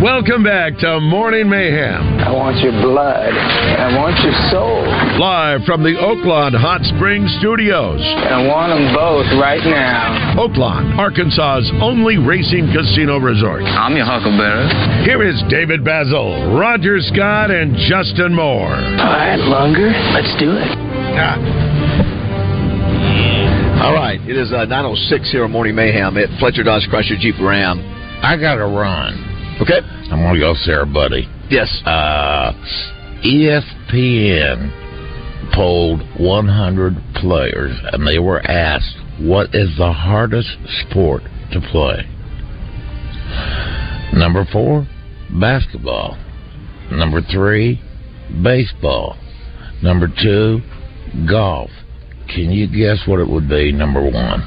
Welcome back to Morning Mayhem. I want your blood. I want your soul. Live from the Oaklawn Hot Springs Studios. I want them both right now. Oaklawn, Arkansas's only racing casino resort. I'm your huckleberry. Here is David Basil, Roger Scott, and Justin Moore. All right, Lunger, let's do it. All right, it is uh, 9.06 here on Morning Mayhem at Fletcher Dodge Chrysler Jeep Ram. I got to run. Okay. I'm gonna go Sarah buddy. Yes. Uh, ESPN polled 100 players, and they were asked, "What is the hardest sport to play?" Number four, basketball. Number three, baseball. Number two, golf. Can you guess what it would be? Number one.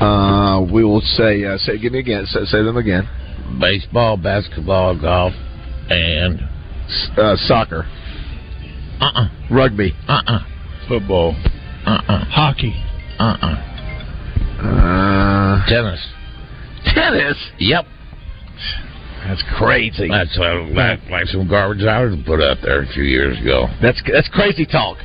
Uh, we will say, uh, say, give me again. Say, say them again. Baseball, basketball, golf, and Uh, soccer, uh-uh, rugby, uh-uh, Football. uh-uh, Hockey. uh-uh. uh, Tennis. tennis. Yep. That's crazy. That's uh, like, like some garbage I was put out there a few years ago. That's that's crazy talk.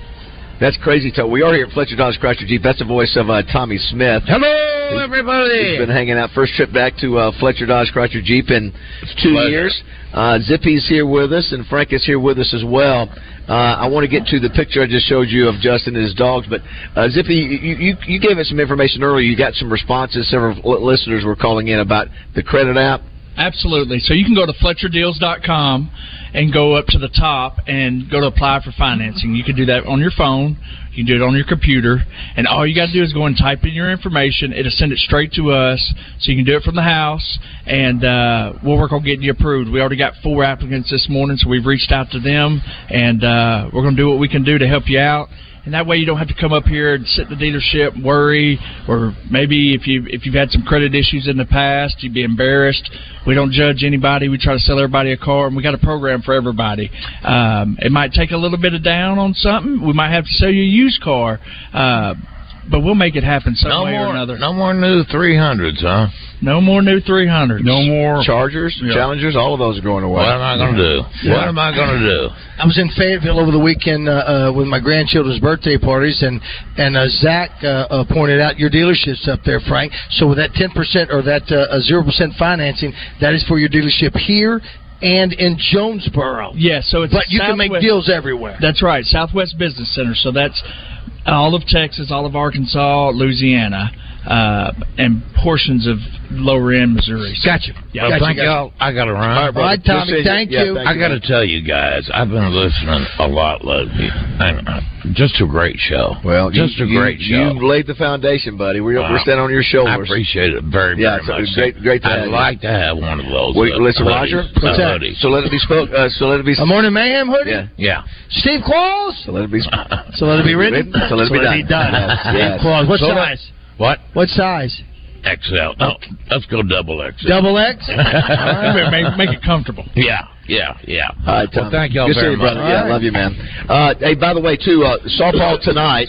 That's crazy talk. We are here at Fletcher Dodge Chrysler Jeep. That's the voice of uh, Tommy Smith. Hello, everybody. He's been hanging out. First trip back to uh, Fletcher Dodge Chrysler Jeep in two years. Uh, Zippy's here with us, and Frank is here with us as well. Uh, I want to get to the picture I just showed you of Justin and his dogs, but uh, Zippy, you, you, you gave us some information earlier. You got some responses. Several listeners were calling in about the credit app. Absolutely. So you can go to FletcherDeals.com and go up to the top and go to apply for financing. You can do that on your phone. You can do it on your computer. And all you got to do is go and type in your information. It'll send it straight to us. So you can do it from the house. And uh, we'll work on getting you approved. We already got four applicants this morning, so we've reached out to them. And uh, we're going to do what we can do to help you out. And that way, you don't have to come up here and sit in the dealership, and worry, or maybe if you if you've had some credit issues in the past, you'd be embarrassed. We don't judge anybody. We try to sell everybody a car, and we got a program for everybody. Um, it might take a little bit of down on something. We might have to sell you a used car, uh, but we'll make it happen some No way or more, another. no more new 300s, huh? No more new 300s. No more. Chargers, Yeah. Challengers, all of those are going away. What am I going to do? Yeah. What am I going to do? I was in Fayetteville over the weekend uh, uh, with my grandchildren's birthday parties, and and uh, Zach uh, uh, pointed out your dealerships up there, Frank. So with that ten percent or that uh, zero percent financing, that is for your dealership here and in Jonesboro. Yeah, so it's but you can make deals everywhere. That's right, Southwest Business Center. So that's all of Texas, all of Arkansas, Louisiana, uh, and portions of lower end Missouri. So, Gotcha. Yeah. Well, Gotcha, thank gotcha. y'all. I got to run. All right, brother. All right, Tommy, We'll thank Yeah, you. thank I got to tell you guys, I've been listening a lot lately. And, uh, just a great show. Well, you- just a you- great show. You laid the foundation, buddy. We're, Wow. we're standing on your shoulders. I appreciate it very, Yeah, very it's- much. it's great- great to I'd have you. like to have one of those. Wait, uh, listen, hoodies. Roger. Uh, What's that? hoodies. So let it be spoke. Uh, so let it be. A morning mayhem hoodie. Yeah. Yeah. Steve Qualls. So let it be. So let it be written. So let it be done. done. Yes, yes. Qualls. What So size? What? What size? XL. No, let's go double XL. Double X. All right, make, make it comfortable. Yeah, yeah, yeah. All right, well, thank y'all Good very you, much. brother. Yeah, love you, man. Uh, hey, by the way, too, uh, softball tonight.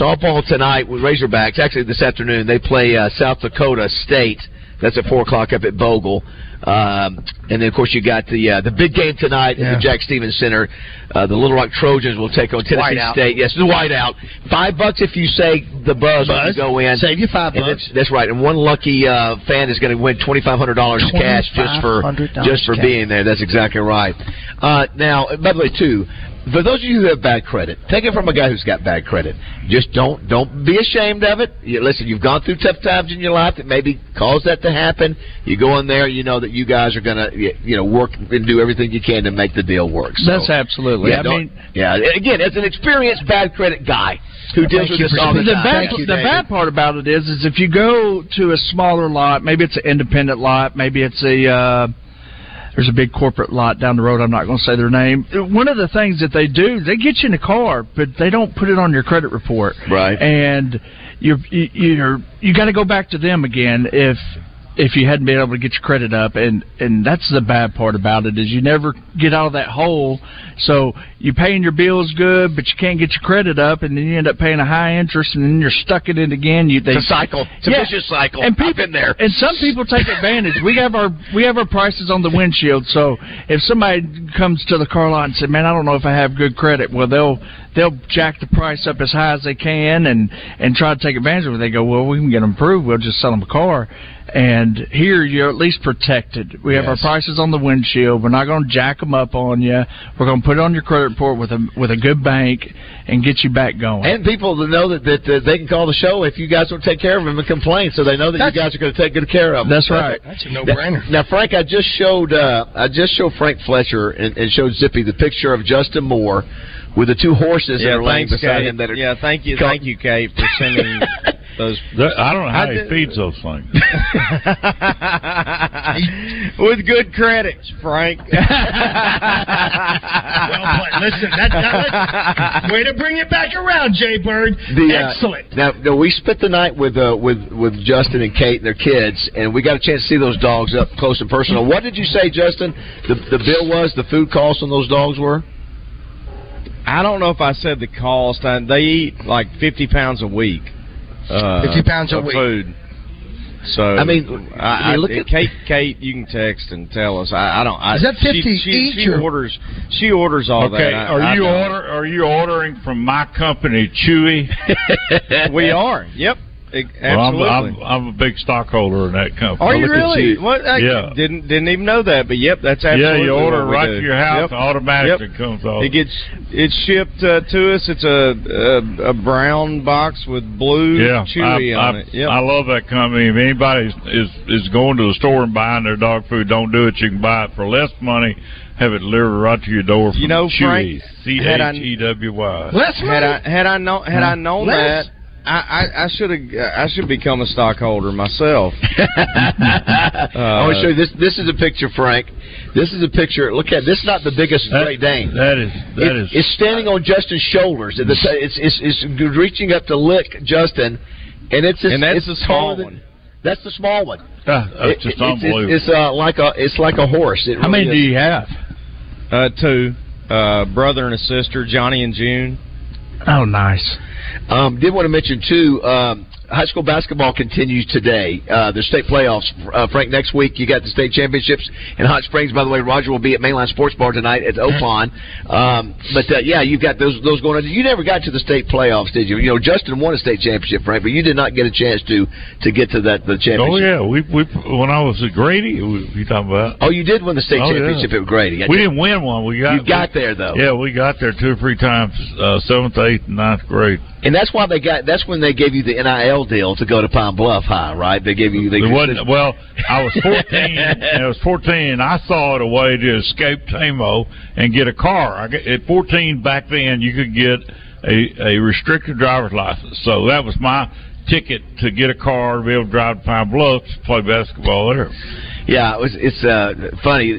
Softball tonight with Razorbacks. Actually, this afternoon they play uh, South Dakota State. That's at four o'clock up at Bogle. Um, and then, of course, you got the uh, the big game tonight Yeah. at the Jack Stephens Center. Uh, the Little Rock Trojans will take on Tennessee Whiteout. State. Yes, the whiteout. Five bucks if you say the buzz, Buzz. you go in. Save you five And bucks. that's, that's right. And one lucky uh, fan is going to win twenty five hundred dollars cash just for just for cash. being there. That's exactly right. Uh, now, by the way, too, for those of you who have bad credit, take it from a guy who's got bad credit. Just don't don't be ashamed of it. You, listen, you've gone through tough times in your life that maybe caused that to happen. You go in there, you know that you guys are going to you know work and do everything you can to make the deal work. So, That's absolutely. yeah, I mean, yeah. Again, as an experienced bad credit guy who deals with this all the the time. bad you, the bad part about it is is if you go to a smaller lot, maybe it's an independent lot, maybe it's a uh, there's a big corporate lot down the road. I'm not going to say their name. One of the things that they do, they get you in a car, but they don't put it on your credit report. Right. And you're you- you're you got to go back to them again if if you hadn't been able to get your credit up and and that's the bad part about it is you never get out of that hole. So you're paying your bills good but you can't get your credit up and then you end up paying a high interest and then you're stuck in it again. You they It's a cycle. It's a vicious cycle. and people I've there. and some people take advantage. We have our we have our prices on the windshield so if somebody comes to the car lot and say man I don't know if I have good credit well they'll they'll jack the price up as high as they can and and try to take advantage of it. They go well we can get them approved. We'll just sell them a car and here you're at least protected. We have our prices on the windshield. We're not going to jack them up on you. We're going to put it on your credit report with a with a good bank and get you back going. And people to know that, that uh, they can call the show if you guys don't take care of them and complain, so they know that That's- you guys are going to take good care of them. That's right. That's a no-brainer. Now, Frank, I just showed uh, I just showed Frank Fletcher and, and showed Zippy the picture of Justin Moore with the two horses that Yeah, are laying beside Kate. him. That are yeah, thank you, Come- thank you, Kate, for sending those. I don't know how I he did- feeds those things. With good credits, Frank. Well played. Listen, that, that, way to bring it back around, Jay Bird. The, uh, Excellent. Now, now, we spent the night with uh, with with Justin and Kate and their kids, and we got a chance to see those dogs up close and personal. What did you say, Justin? The the bill was the food costs on those dogs were. I don't know if I said the cost. I, they eat like fifty pounds a week. Uh, 50 pounds a of week. food. So I mean, I, I look at- Kate. Kate, you can text and tell us. I, I don't. I, Is that 50 she, she, each She or- orders. She orders all okay, that. I- are I you don't. order? Are you ordering from my company, Chewy? We are. Yep. Ex- Well, I'm, Absolutely. I'm, I'm a big stockholder in that company. Are you really? What? I Yeah. didn't didn't even know that, but yep, that's absolutely. yeah, you order what right do. to your house, Yep. automatically Yep. comes off. It gets it's shipped uh, to us. It's a, a a brown box with blue yeah, chewy I, on I, it. Yep. I love that company. If anybody is, is is going to the store and buying their dog food, don't do it. You can buy it for less money, have it delivered right to your door. From You know, Chewy, Frank, C had I- H E W Y. Had I had I known had I known Less? that. I, I, I should have. I should become a stockholder myself. I want to show you this. This is a picture, Frank. This is a picture. Look at this. Is not the biggest That- Great Dane. That is that It- is. It's standing on Justin's shoulders. It's, it's, it's, it's reaching up to lick Justin, and it's And that's it's the small one. That's the small one. uh, It- it's just it's, unbelievable. It's, it's, uh, like a it's like a horse. It How many really do you have? Uh, two, uh, brother and a sister, Johnny and June. Oh, nice. Um, did want to mention too. Um, high school basketball continues today. Uh, the state playoffs. Uh, Frank, next week you got the state championships in Hot Springs. By the way, Roger will be at Mainline Sports Bar tonight at Opon. Um, but uh, yeah, you've got those those going on. You never got to the state playoffs, did you? You know, Justin won a state championship, Frank, but you did not get a chance to to get to that the championship. Oh yeah, we we when I was at Grady, you talking about? Oh, you did win the state Oh, yeah. championship at Grady. We didn't win one. We got You got we- there though. Yeah, we got there two or three times, uh, seventh, eighth, ninth grade. And that's why they got. That's when they gave you the NIL deal to go to Pine Bluff High, right? They gave you. They wasn't, well, I was 14. and I was 14, and I saw it a way to escape Tamo and get a car. I, at 14 back then, you could get a, a restricted driver's license. So that was my ticket to get a car to be able to drive to Pine Bluff to play basketball there. Yeah, it was. It's uh, funny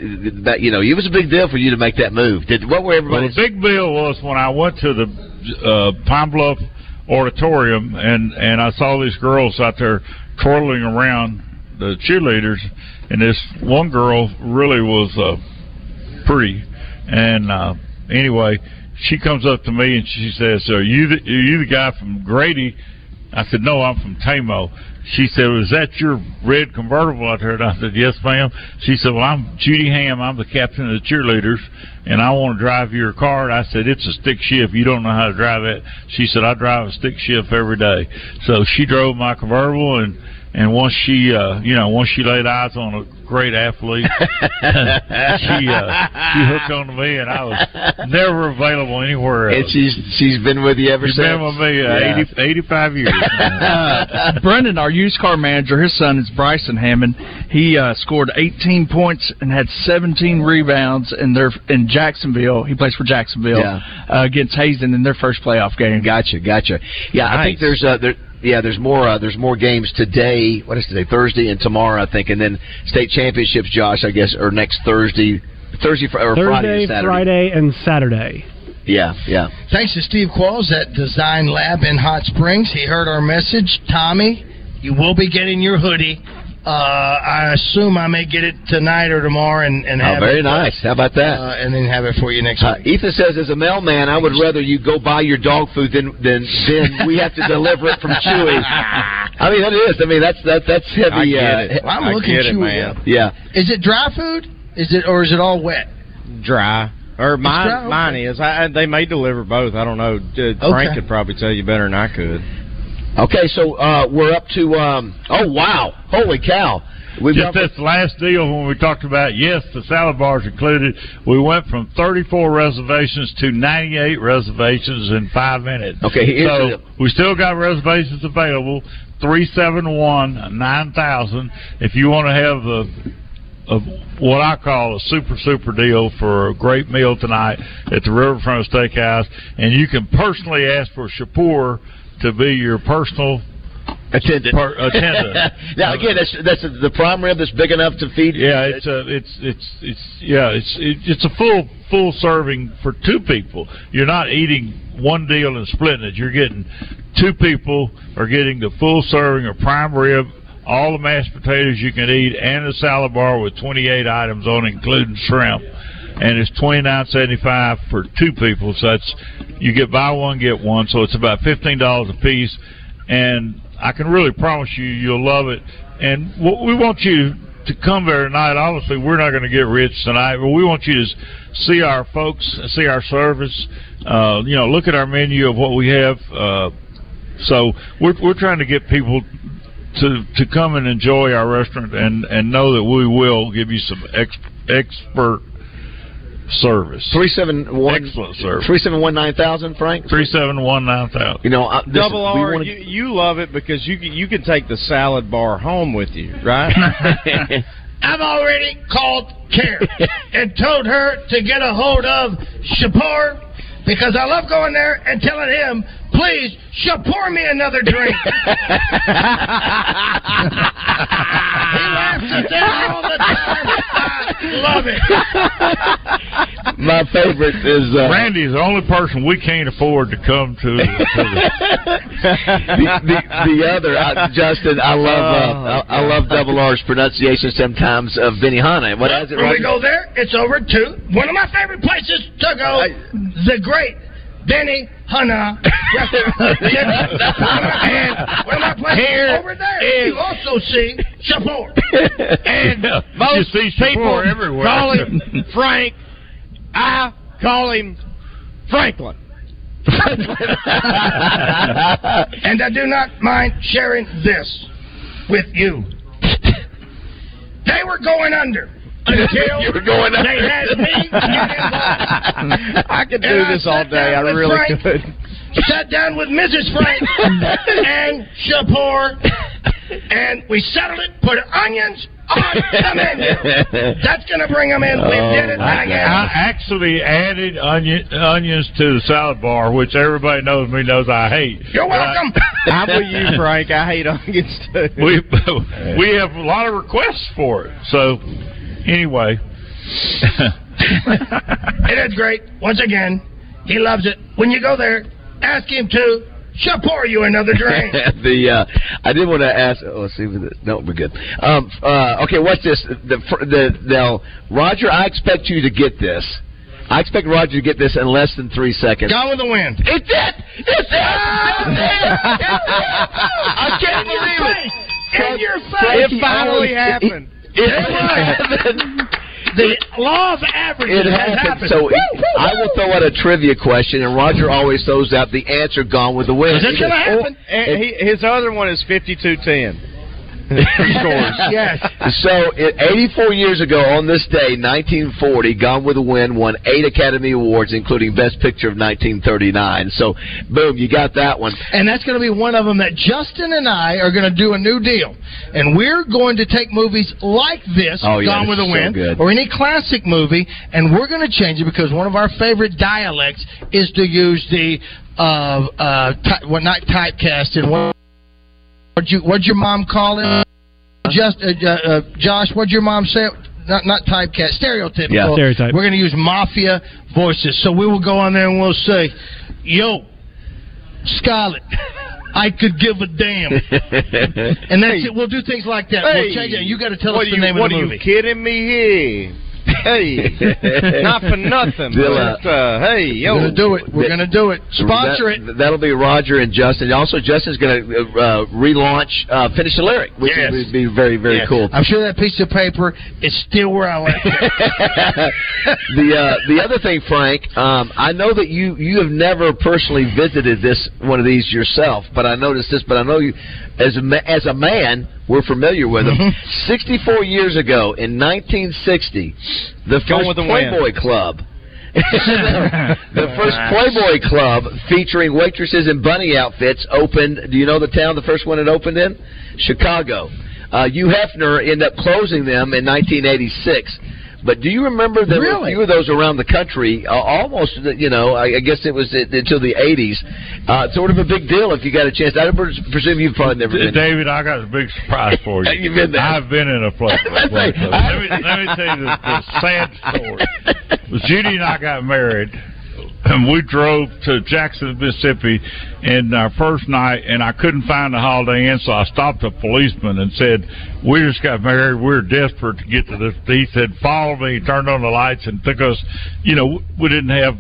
that you know it was a big deal for you to make that move. Did what were Well, everybody? the big deal was when I went to the uh, Pine Bluff Auditorium and and I saw these girls out there twirling around the cheerleaders, and this one girl really was uh, pretty. And uh, anyway, she comes up to me and she says, "Are you the, are you the guy from Grady?" I said, "No, I'm from Tamo." She said, "Was that your red convertible out there?" And I said, "Yes, ma'am." She said, "Well, I'm Judy Ham. I'm the captain of the cheerleaders, and I want to drive your car." And I said, "It's a stick shift. You don't know how to drive it." She said, "I drive a stick shift every day." So she drove my convertible, and and once she, uh, you know, once she laid eyes on a great athlete, she uh, she hooked on to me, and I was never available anywhere else. and she's she's been with you ever She's since. been with me uh, Yeah. 80, 85 years. uh, Brendan, our used car manager, his son is Bryson Hammond. He uh, scored 18 points and had 17 rebounds in their in Jacksonville. He plays for Jacksonville Yeah. uh, against Hazen in their first playoff game. Gotcha, gotcha. Yeah, I think there's uh, there. Yeah, there's more. Uh, there's more games today. What is today? Thursday and tomorrow, I think, and then state championships. Josh, I guess, or next Thursday, Thursday fr- or Friday, and Saturday. Friday, and Saturday. Yeah, yeah. Thanks to Steve Qualls at Design Lab in Hot Springs. He heard our message. Tommy, you will be getting your hoodie Uh, I assume I may get it tonight or tomorrow, and, and have it. Oh, very it, nice. How about that? uh, and then have it for you next Uh, week. Ethan says, as a mailman, I would rather you go buy your dog food than than than we have to deliver it from Chewy. I mean, that is. I mean, that's that that's heavy. I get uh, it. I'm I looking get it, Chewy man. up. Yeah. Is it dry food? Is it or is it all wet? Dry. Or mine, dry? Okay. mine is. I, they may deliver both. I don't know. Uh, Frank could probably tell you better than I could. Okay, so uh, we're up to. Um, oh wow! Holy cow! We've Just got, this last deal when we talked about yes, the salad bars included. We went from 34 reservations to 98 reservations in five minutes. Okay, so we still got reservations available. Three seven one nine thousand. If you want to have the of what I call a super super deal for a great meal tonight at the Riverfront Steakhouse, and you can personally ask for Shapur to be your personal attendant. per- attendant. now again, that's that's the prime rib that's big enough to feed. Yeah, it's a, it's it's it's yeah, it's it, it's a full full serving for two people. You're not eating one deal and splitting it. You're getting two people are getting the full serving of prime rib, all the mashed potatoes you can eat, and a salad bar with 28 items on, it, including shrimp. And it's twenty nine seventy five for two people. So that's you get buy one get one. So it's about fifteen dollars a piece. And I can really promise you, you'll love it. And we want you to come there tonight. Obviously, we're not going to get rich tonight, but we want you to see our folks, see our service. Uh, you know, look at our menu of what we have. Uh, so we're we're trying to get people to to come and enjoy our restaurant and and know that we will give you some ex, expert service. Three seven one Excellent service. three seven one nine thousand, Frank. Three seven one nine thousand. You know, uh, this- Double R, wanna- you, you love it because you can, you can take the salad bar home with you, right? I've already called Karen and told her to get a hold of Shapur because I love going there and telling him, please, she'll pour me another drink. he laughs at that all the time. I love it. My favorite is uh, Randy is the only person we can't afford to come to. the, to the, the, the other uh, Justin. I love uh, I, I love Double R's pronunciation sometimes of Benihana. What is it? when we go there, it's over to one of my favorite places to go, the great Benny Hanna restaurant. and one of my places Here over there, you also see Shapur. and You most see people everywhere. call him Frank. I call him Franklin. and I do not mind sharing this with you. They were going under until You were going they had me. I could do And this all day. I really Frank, could. Sat down with Mrs. Frank and Shapur, and we settled it. Put onions on the menu. That's going to bring them in. We oh, did it. I. I actually added onion, onions to the salad bar, which everybody knows me knows I hate. You're welcome. I'm with you, Frank. I hate onions too. we we have a lot of requests for it. So anyway, It is great. Once again, he loves it. When you go there, ask him to Shapur you another drink. the uh, I did want to ask. Oh, let's see. If it, no, we're good. Um, uh, okay, what's this? The, the now, Roger. I expect you to get this. I expect Roger to get this in less than three seconds. Gone with the wind. It's it! It's it! It's it! I can't believe it! In your face. It finally happened. It happened. The law of averages It has happened. happened. So Woo, woo, I will throw out a trivia question, and Roger always throws out the answer gone with the wind. Is it going to happen? And he, his other one is fifty-two ten. Yes. So, it, 84 years ago on this day, 1940, Gone with the Wind won eight Academy Awards, including Best Picture of 1939. So, boom, you got that one. And that's going to be one of them that Justin and I are going to do a new deal. And we're going to take movies like this, Oh, yeah, Gone with the so Wind, good. or any classic movie, and we're going to change it because one of our favorite dialects is to use the, uh, uh, ty- well, not typecast, what, what'd, you, what'd your mom call it? Just, uh, uh, Josh, what'd your mom say? Not, not typecast, stereotypical. Yeah. Stereotype. We're going to use mafia voices. So we will go on there and we'll say, Yo, Scarlett, I could give a damn. and that's it. We'll do things like that. Hey, we'll change it. You got to tell what us the you, name of the movie. What are you kidding me here? Hey, not for nothing, Dilla. but uh, hey, yo, We're gonna do it. We're gonna do it. Sponsor that, it. That'll be Roger and Justin. Also, Justin's going to uh, relaunch uh, Finish the Lyric, which Yes. would be very, very Yes. cool. I'm sure that piece of paper is still where I left it. the uh, the other thing, Frank, um, I know that you you have never personally visited this one of these yourself, but I noticed this. But I know you, as a as a man, we're familiar with them. Mm-hmm. Sixty four years ago, in 1960, the Going first with the. Playboy Club. the first Playboy Club featuring waitresses in bunny outfits opened. Do you know the town the first one it opened in? Chicago. Uh, Hugh Hefner ended up closing them in 1986. But do you remember there were a few of those around the country? Uh, almost, you know, I, I guess it was uh, until the 80s. Uh, sort of a big deal if you got a chance. I pres- presume you've probably never been. David, I got a big surprise for you. You've been there. I've been in a place. That's like right. that. let, me, let me tell you the, the sad story. Judy and I got married, and we drove to Jackson, Mississippi, in our first night, and I couldn't find the Holiday Inn, so I stopped a policeman and said, "We just got married. We're desperate to get to this." He said, "Follow me." He turned on the lights and took us. You know, we didn't have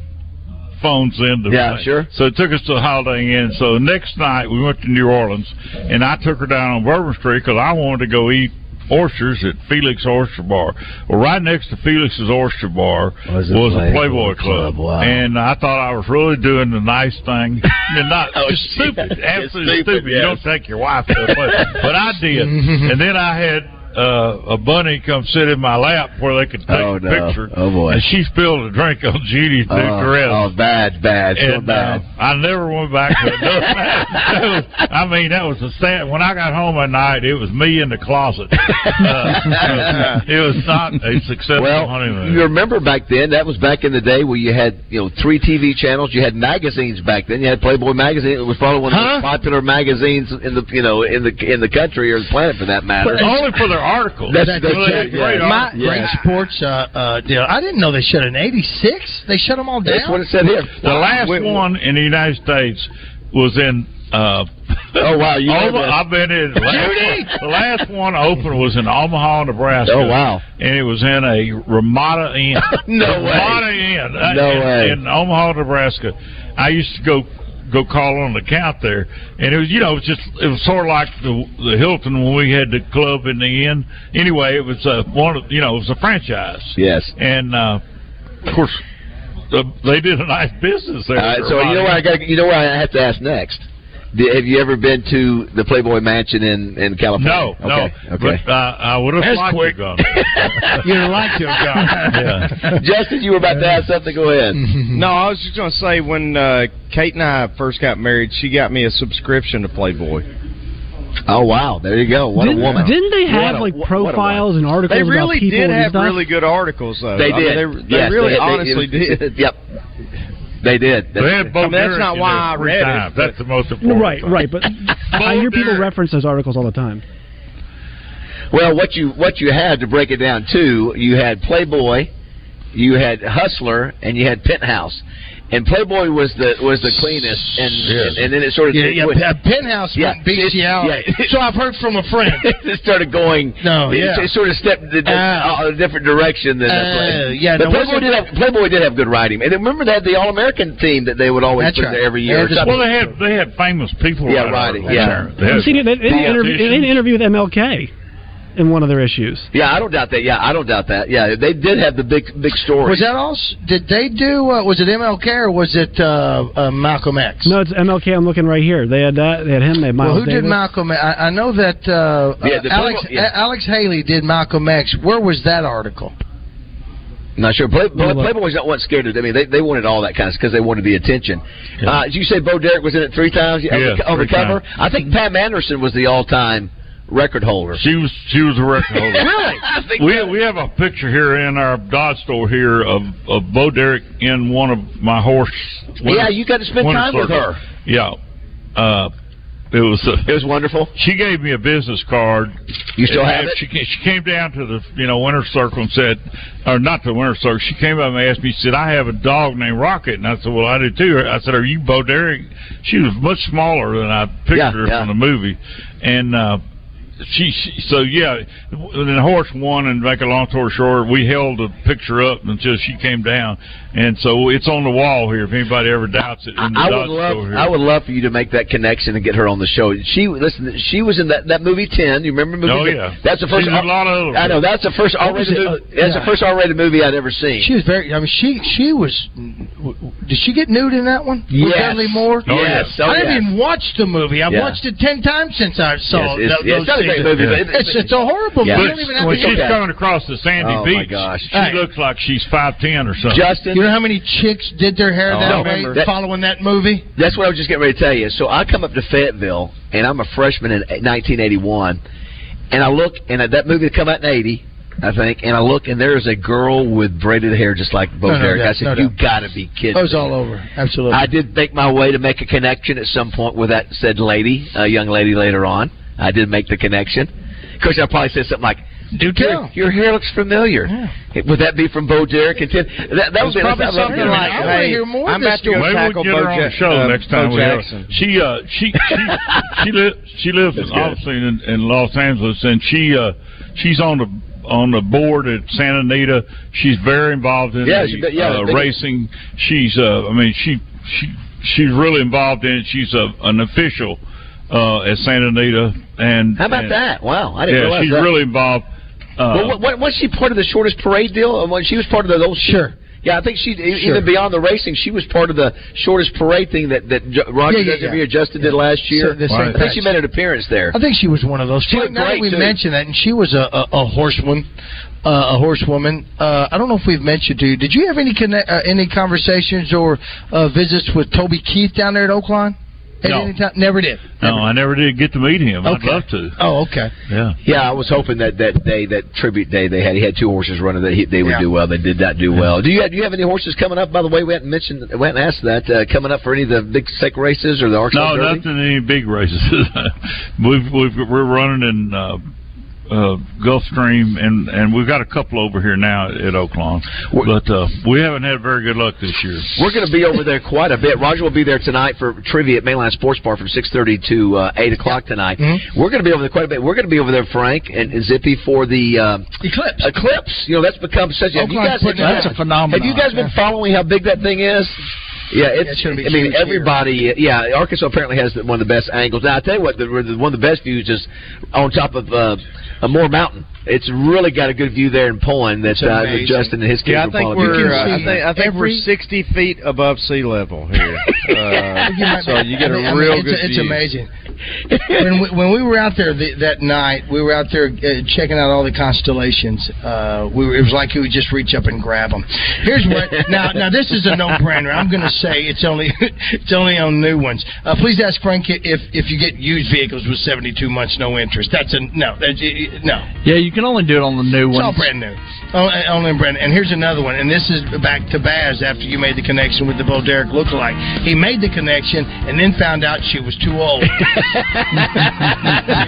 phones in. To Yeah, sure. So it took us to the Holiday Inn. So the next night we went to New Orleans, and I took her down on Bourbon Street because I wanted to go eat oysters at Felix Oyster Bar. Well, right next to Felix's Oyster Bar was, Was a a Playboy Club. Club, Wow. and I thought I was really doing the nice thing. and not Oh, stupid, absolutely stupid, stupid. yes. You don't take your wife to a place, but I did. and then I had. Uh, a bunny come sit in my lap where they could take Oh, a no. picture. Oh, boy. And she spilled a drink on Judy's oh, dress. oh, bad, bad, so bad. uh, I never went back to it. Was- I mean, that was a sad. When I got home at night, it was me in the closet. Uh, it was not a successful Well, honeymoon. you remember back then? That was back in the day where you had, you know, three TV channels. You had magazines back then. You had Playboy magazine. It was probably one of the Huh? most popular magazines in the, you know, in the in the country or the planet for that matter. But Only for their articles. That's- that's Well, they great yeah. My. Yeah. great sports uh, uh, deal. I didn't know they shut in '86. They shut them all down. That's what it said here. The last Wait, one in the United States was in. Uh, Oh, wow, you know Oma- I've been in. Judy! The last one open was in Omaha, Nebraska. Oh, wow. And it was in a Ramada Inn. No way. Ramada Inn. uh, No in, way. In Omaha, Nebraska. I used to go go call on the count there, and it was you know it was just it was sort of like the the Hilton when we had the club in the end. Anyway, it was uh, one of you know it was a franchise. Yes. And uh, of course, the, they did a nice business there. Right, so you know what I got? You know what I have to ask next? Did, have you ever been to the Playboy Mansion in in California? No, no. Okay. okay. But uh, I would have That's liked quick. to have gone. You'd have liked to have gone. Yeah. Justin, you were about to ask something. Go ahead. No, I was just going to say when uh, Kate and I first got married, she got me a subscription to Playboy. Oh wow, there you go. What didn't, a woman. Didn't they have a- like what- what a profiles and articles They about really people did and have stuff? really good articles, though. They I mean, did. they, they Yes, really they- they- honestly it was- did. Yep. They did. They had Bo I mean, that's not why I three read it, times. but- That's the most important. right, thing. right. But I hear people reference those articles all the time. Well, what you what you had to break it down to, you had Playboy, you had Hustler, and you had Penthouse. And Playboy was the was the cleanest, and and, and then it sort of Yeah, yeah, went- a penthouse Yeah, went bestiality. yeah. So I've heard from a friend. it started going. No, it, yeah. it sort of stepped in a, Uh, a different direction than uh, that. yeah, but no, Playboy did have Playboy did have good writing, and remember they had the All American team that they would always That's put right. there every year. had this- Well, they had they had famous people. Yeah, write writing, articles yeah. there. They I've had seen it. They, they, did an interview, they did an politicians. interview with MLK in one of their issues. Yeah, I don't doubt that. Yeah, I don't doubt that. Yeah, they did have the big big story. Was that all? s- Did they do? Uh, was it MLK or was it uh, uh, Malcolm X? No, it's MLK. I'm looking right here. They had that. They had him. They had Miles Well, who Davis. did Malcolm? I know that uh, Yeah, uh, Alex Playboy- yeah. Alex Haley did Malcolm X. Where was that article? Not sure. Play, Play, Well. Playboy's not one scared of. I mean, they they wanted all that kind of because they wanted the attention. Uh, did you say Bo Derek was in it three times Yeah, Yes, the, on the cover? times. I think Pam Anderson was the all-time record holder. She was she was a record holder. really? We we have a picture here in our Dodge store here of of Bo Derek in one of my horse. Yeah, you got to spend winter time with her. Yeah, uh, It was. Uh, it was wonderful. She gave me a business card. You still have it? She, she came down to the you know winter circle and said, or not the winter circle. She came up and asked me. She said, "I have a dog named Rocket," and I said, "Well, I do too." I said, "Are you Bo Derek?" She was much smaller than I pictured Yeah, her yeah. from the movie, and. uh she, she so yeah, and the horse won. And make a long story short, we held the picture up until she came down, and so it's on the wall here. If anybody ever doubts it, in the I would love, here. I would love for you to make that connection and get her on the show. She listen, she was in that, that movie Ten. You remember movie? Oh, yeah. that's the first. She's in a lot of I know that's the first What R-rated. Movie, Uh, that's the first R-rated movie I'd ever seen. She was very. I mean, she she was. Did she get nude in that one? With Yes. Dudley Moore. Oh, yes. Oh, I haven't yes. even watched the movie. I've Yeah. watched it ten times since I saw Yes, it's- tho- yeah, those it's not a great seasons. movie, but it's it's a horrible Yeah. movie. But don't even have when to she's get- coming across the sandy Oh, my beach, gosh. she Hey. looks like she's five ten or something. Justin, You know how many chicks did their hair Oh, that no. way That- following that movie? That's what I was just getting ready to tell you. So I come up to Fayetteville, and I'm a freshman in 1981, and I look, and that movie had come out in '80, I think, and I look, and there is a girl with braided hair just like Bo No, no Derek. doubt, I said, no "You doubt. got to be kidding!" It was me." all over. Absolutely. I did make my way to make a connection at some point with that said lady, a young lady later on. I didn't make the connection. Of course, I probably said something like, Do your, tell. your hair looks familiar. Would that be from Bo Derek and Tim? That, that It's would be probably that's- something I- like, I wanna hey, hear more I'm about to go Maybe tackle we'll get her Bo, on the show uh, next time Bo we have. Jackson. She uh she she she, li- she lives That's good. obviously in, in Los Angeles and she uh she's on the on the board at Santa Anita. She's very involved in Yeah, the, she- yeah, uh, racing. She's uh I mean she she she's really involved in it. She's a, an official uh at Santa Anita and How about and- that? Wow, I didn't Yeah, realize she's that. really involved. Uh, well, what, what, was she part of the shortest parade deal? Uh, when She was part of the those. Sure. Yeah, I think she Sure. even beyond the racing, she was part of the shortest parade thing that that Roger Yeah, yeah, Desiree yeah. or Justin did last year. So the Right. I think she made an appearance there. I think she was one of those. She looked now that great, we too. mentioned that, and she was a, a, a horsewoman, uh, a horsewoman. Uh, I don't know if we've mentioned to you. Did you have any connect, uh, any conversations or uh, visits with Toby Keith down there at Oaklawn? At No. any time? Never did. no, I never did get to meet him. I'd love to. Oh, okay. Yeah. Yeah, I was hoping that that day, that tribute day they had, he had two horses running that he, they would Yeah. do well. They did not do well. Do you have, do you have any horses coming up? By the way, we hadn't mentioned, we hadn't asked that uh, coming up for any of the big sec races or the Arkansas No, Derby? nothing any big races. we've, we've we're running in uh, uh, Gulfstream, and and we've got a couple over here now at, at Oaklawn, but uh, we haven't had very good luck this year. We're going to be over there quite a bit. Roger will be there tonight for trivia at Mainline Sports Bar from six thirty to uh, eight o'clock tonight. Mm-hmm. We're going to be over there quite a bit. We're going to be over there, Frank and, and Zippy, for the uh, Eclipse. Eclipse. You know, that's become such. a Have you Oaklawn's guys? putting That's a phenomenon. Have you guys been following how big that thing is? Yeah, it's. it's gonna be I mean, huge here. everybody. Yeah, Arkansas apparently has one of the best angles. Now, I tell you what, the, the one of the best views is on top of uh, a Moore Mountain. It's really got a good view there in Pullen that, uh, that. Justin and his kids Yeah, I were think we're uh, I think I think every- we're sixty feet above sea level here. Uh, You might- so you get a I mean, I mean, real it's, good It's amazing. when we, when we were out there the, that night, we were out there uh, checking out all the constellations. Uh, we were, it was like you would just reach up and grab them. Here's what now. Now this is a no-brainer. I'm going to say it's only it's only on new ones. Uh, please ask Frank if if you get used vehicles with 72 months no interest. That's a no. That's, no. Yeah, you can only do it on the new ones. It's all brand new. Oh, uh, only brand. New. And here's another one. And this is back to Baz after you made the connection with the Bo Derek lookalike. He made the connection and then found out she was too old.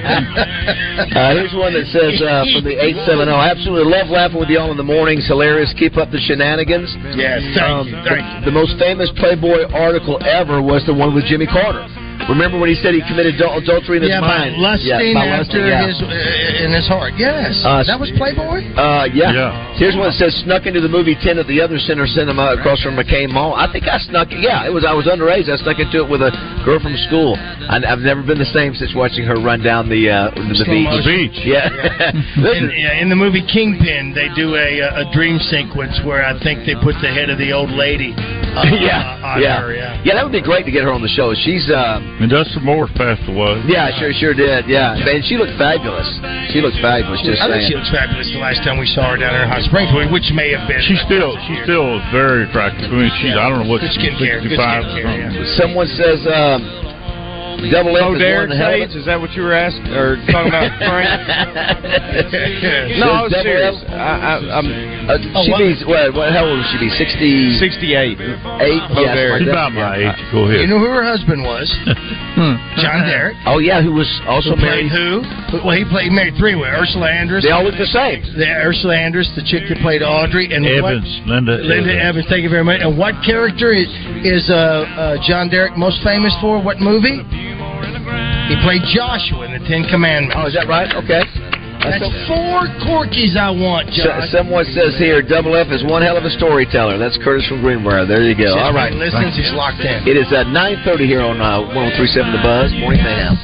Uh, here's one that says uh, from the 870. Absolutely love laughing with y'all in the mornings. Hilarious. Keep up the shenanigans. yes, thank Um, you. Thank you. the, the most famous Playboy article ever was the one with Jimmy Carter. Remember when he said he committed adul- adultery in his yeah, by mind? lusting by after lusting, yeah. his uh, in his heart. Yes, Uh, that was Playboy. Uh, yeah. Yeah. Here's one that says snuck into the movie Ten at the other center cinema across from McCain Mall. I think I snuck. Yeah, it was. I was underage. I snuck into it with a girl from school. I, I've never been the same since watching her run down the uh, the beach. motion. The beach. Yeah. In, yeah, in the movie Kingpin, they do a a dream sequence where I think they put the head of the old lady. Uh, yeah, yeah, her. Yeah. yeah. That would be great to get her on the show. She's. Uh, And Dustin Moore's passed away. yeah, sure, sure did. Yeah, and she looked fabulous. She looks fabulous. Just I think she looks fabulous. The last time we saw her down there in Hot Springs, which may have been She's still she's still very attractive. I mean, she's I don't know what Good skincare, 65 or skincare, something. Someone says. Um, Double Bo F is Derek one hell of a- States, is that what you were asking or talking about, Frank? no, I was Says Double serious. F. I, I, I'm Uh, she what? be what, what? How old would she be? Sixty. 68. Eight. Bo Yes, Derek. She's about my Yeah. age. Go ahead. You know who her husband was? John Derek. Oh yeah, who was also Who played married? who? Well, he played he married three with Ursula Andress. They all look the same. The Ursula Andress, the chick that played Audrey, and Evans, what, Linda, Linda Evans. Thank you very much. And what character is is uh, uh, John Derek most famous for? What movie? He played Joshua in the Ten Commandments. Oh, is that right? Okay. That's four corkies I want, So, Josh. someone says here, Double F is one hell of a storyteller. That's Curtis from Greenbrier. There you go. All right. Listens, he's locked in. It is uh, 9.30 here on uh, 1037 The Buzz. Morning Mayhem.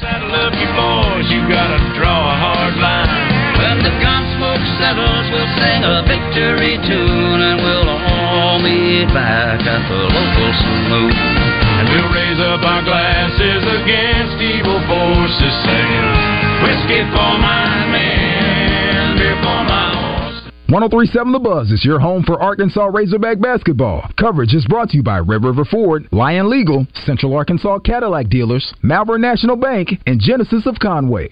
You boys, you gotta draw a hard line. When the gun smoke settles, we'll sing a victory tune, and we'll all meet back at the local saloon. And we'll raise up our glasses against evil forces, saying, Whiskey for my men, beer for my 1037 The Buzz is your home for Arkansas Razorback basketball. Coverage is brought to you by Red River Ford, Lion Legal, Central Arkansas Cadillac Dealers, Malvern National Bank, and Genesis of Conway.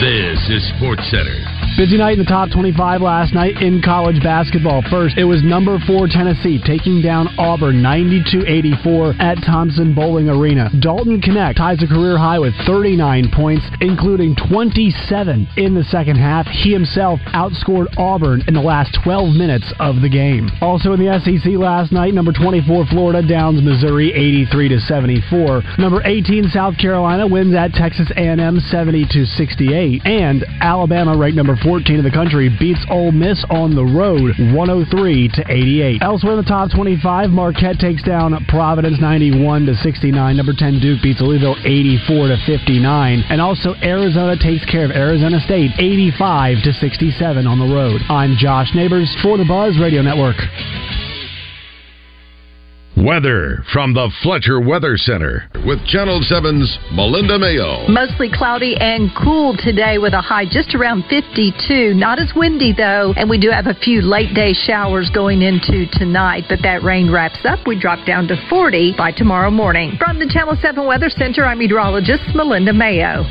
This is Sports Center. Busy night in the top 25 last night in college basketball. First, it was number four Tennessee taking down Auburn 92-84 at Thompson Boling Arena. Dalton Knecht ties a career high with 39 points, including 27 in the second half. He himself outscored Auburn in the last 12 minutes of the game. Also in the SEC last night, number 24 Florida downs Missouri 83 to 74. Number 18 South Carolina wins at Texas A&M 70-68, and Alabama ranked number 14 in the country beats Ole Miss on the road 103 to 88. Elsewhere in the top 25, Marquette takes down Providence 91 to 69. Number 10 Duke beats Louisville 84 to 59, and also Arizona takes care of Arizona State 85 to 67 on the road. I'm Josh Neighbors for the Buzz Radio Network. Weather from the Fletcher Weather Center with Channel 7's Melinda Mayo. Mostly cloudy and cool today with a high just around 52. Not as windy though, and we do have a few late day showers going into tonight, but that rain wraps up. We drop down to 40 by tomorrow morning. From the Channel 7 Weather Center, I'm meteorologist Melinda Mayo.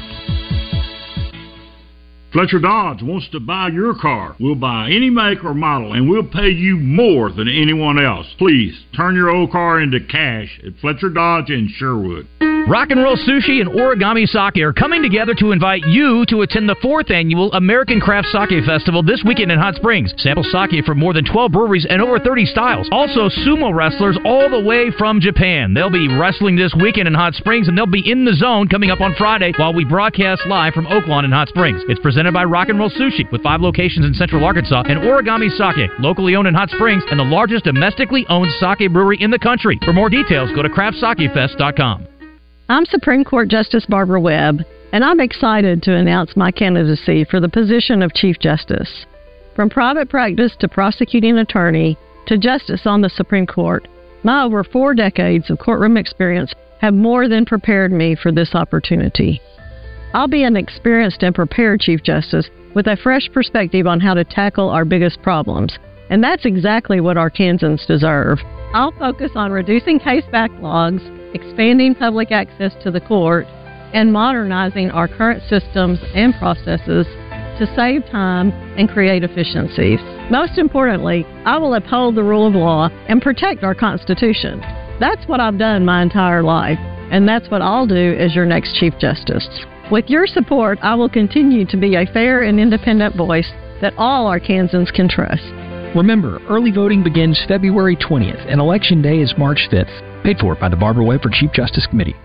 Fletcher Dodge wants to buy your car. We'll buy any make or model, and we'll pay you more than anyone else. Please turn your old car into cash at Fletcher Dodge in Sherwood. Rock and Roll Sushi and Origami Sake are coming together to invite you to attend the fourth annual American Craft Sake Festival this weekend in Hot Springs. Sample sake from more than 12 breweries and over 30 styles. Also, sumo wrestlers all the way from Japan. They'll be wrestling this weekend in Hot Springs, and they'll be in the zone coming up on Friday while we broadcast live from Oaklawn in Hot Springs. It's presented by Rock and Roll Sushi with five locations in Central Arkansas and Origami Sake, locally owned in Hot Springs and the largest domestically owned sake brewery in the country. For more details, go to craftsakefest.com. I'm Supreme Court Justice Barbara Webb, and I'm excited to announce my candidacy for the position of Chief Justice. From private practice to prosecuting attorney to justice on the Supreme Court, my over four decades of courtroom experience have more than prepared me for this opportunity. I'll be an experienced and prepared Chief Justice with a fresh perspective on how to tackle our biggest problems, and that's exactly what Arkansans deserve. I'll focus on reducing case backlogs expanding public access to the court, and modernizing our current systems and processes to save time and create efficiencies. Most importantly, I will uphold the rule of law and protect our Constitution. That's what I've done my entire life, and that's what I'll do as your next Chief Justice. With your support, I will continue to be a fair and independent voice that all Arkansans can trust. Remember, early voting begins February 20th, and Election Day is March 5th. Paid for by the Barbara Webb for Chief Justice Committee.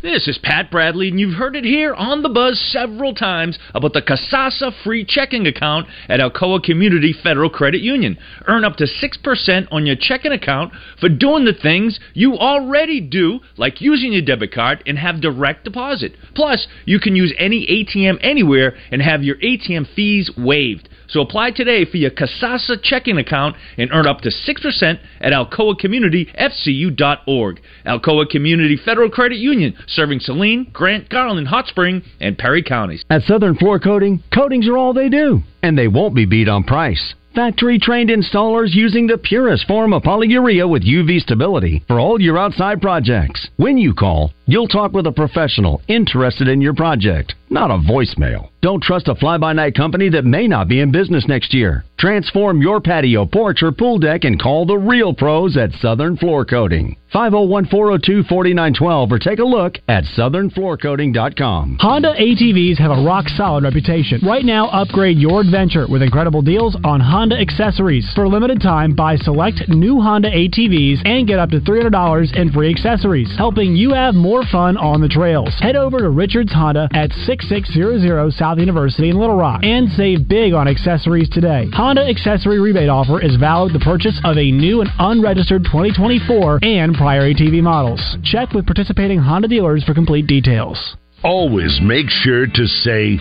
This is Pat Bradley, and you've heard it here on the buzz several times about the Kasasa free checking account at Alcoa Community Federal Credit Union. Earn up to 6% on your checking account for doing the things you already do, like using your debit card and have direct deposit. Plus, you can use any ATM anywhere and have your ATM fees waived. So apply today for your Kasasa checking account and earn up to 6% at alcoacommunityfcu.org. Alcoa Community Federal Credit Union, serving Saline, Grant, Garland, Hot Spring, and Perry counties. At Southern Floor Coating, coatings are all they do, and they won't be beat on price. Factory trained installers using the purest form of polyurea with UV stability for all your outside projects. When you call You'll talk with a professional interested in your project, not a voicemail. Don't trust a fly by night company that may not be in business next year. Transform your patio, porch, or pool deck and call the real pros at Southern Floor Coating. 501 402 4912 or take a look at southernfloorcoating.com. Honda ATVs have a rock solid reputation. Right now, upgrade your adventure with incredible deals on Honda accessories. For a limited time, buy select new Honda ATVs and get up to $300 in free accessories, helping you have more fun on the trails. Head over to Richards Honda at 6600 South University in Little Rock and save big on accessories today. Honda accessory rebate offer is valid the purchase of a new and unregistered 2024 and prior ATV models. Check with participating Honda dealers for complete details. Always make sure to say